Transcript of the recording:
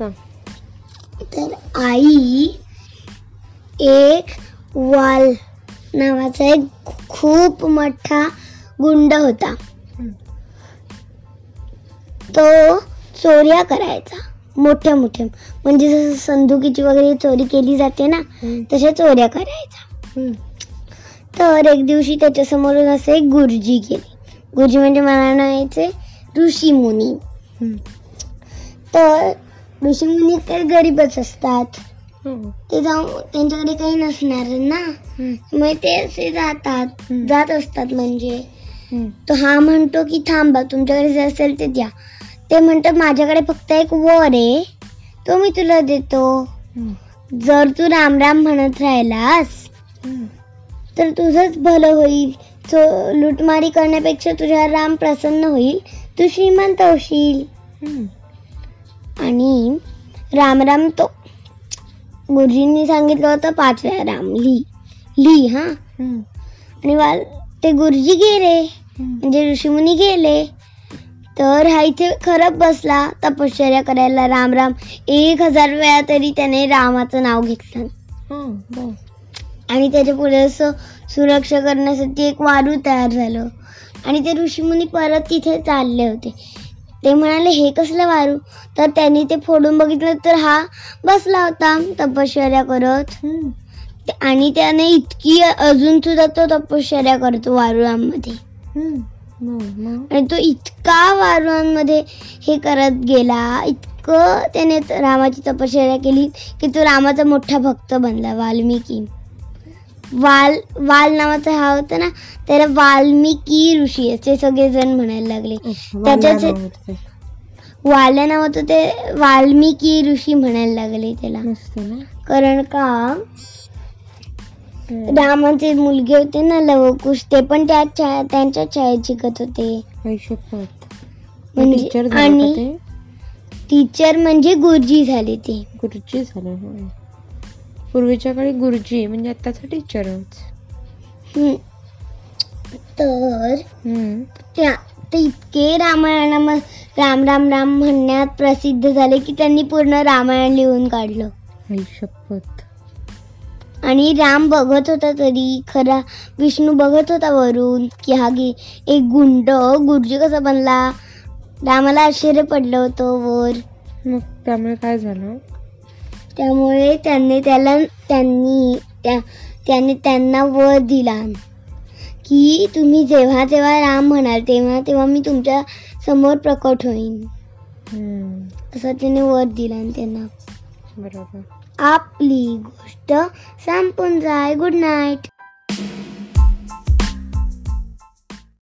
सांग तर आई एक वाल नावाचा एक खूप मोठा गुंड होता. तो चोऱ्या करायचा मोठ्या मोठ्या म्हणजे जसं संदुकीची वगैरे चोरी केली जाते ना. तशा चोऱ्या करायचा. तर एक दिवशी त्याच्या समोरून असे गुरुजी गेले गुरुजी म्हणजे मला म्हणायचे ऋषी मुनी. तर ऋषी मुनी तर गरीबच असतात हम्म. ते जाऊन त्यांच्याकडे काही नसणार ना. मग ते असे जातात. जात असतात म्हणजे. तो हा म्हणतो की थांबा तुमच्याकडे जे असेल ते द्या ते म्हणतात माझ्याकडे फक्त एक वर आहे तो मी तुला देतो. जर तू राम राम म्हणत राहिलास. तर तुझंच भलं होईल लुटमारी करण्यापेक्षा तुझ्या राम प्रसन्न होईल तू श्रीमंत होशील. आणि राम राम तो गुरुजींनी सांगितलं होतं पाच वेळा राम ली ली हा. आणि वाल ते गुरुजी गेले. म्हणजे ऋषीमुनी गेले तर हा इथे खरंच बसला तपश्चर्या करायला राम राम एक हजार वेळा तरी त्याने रामाचं नाव घेतलं. आणि त्याच्या पुढे असं सुरक्षा करण्यासाठी एक वारू तयार झालं आणि ते ऋषीमुनी परत तिथे चालले होते ते म्हणाले हे कसलं वारू? तर त्यांनी ते फोडून बघितलं तर हा बसला होता तपश्चर्या करत. आणि त्याने इतकी अजून सुद्धा तो तपश्चर्या करतो वारुळांमध्ये. आणि तो इतका वारुळांमध्ये हे करत गेला इतकं त्याने रामाची तपश्चर्या केली की तो रामाचा मोठा भक्त बनला वाल्मिकी. वाल वाल नावाचा हा होता ना त्याला वाल्मिकी ऋषी असे सगळेजण म्हणायला लागले. त्याच्याच-. वाल्या नावाचं ते वाल्मिकी ऋषी म्हणायला लागले त्याला. कारण का. रामाचे मुलगे होते ना लवकुश ते पण त्या छाया त्यांच्या छायेत शिकत होते. म्हणजे आणि टीचर म्हणजे गुरुजी झाले ते. गुरुजी झालं. पूर्वीच्या काळी गुरुजी म्हणजे आताचा टीचरच हम्म. तर. त्या ते इतके रामायणा राम राम राम म्हणण्यात प्रसिद्ध झाले की त्यांनी पूर्ण रामायण लिहून काढलं. शपथ. आणि राम बघत होता तरी खरा विष्णू बघत होता वरून की हा गे एक गुंड गुरुजी कसा बनला? रामाला आश्चर्य पडलं होतं वर. मग त्यामुळे काय झालं? त्यामुळे त्यांनी त्याला त्यांनी त्या त्याने त्यांना वर दिला. की तुम्ही जेव्हा जेव्हा राम म्हणाल तेव्हा तेव्हा मी तुमच्यासमोर प्रकट होईन. असं त्याने वर दिला त्यांना. बरोबर. आपली गोष्ट संपून जाय. Good night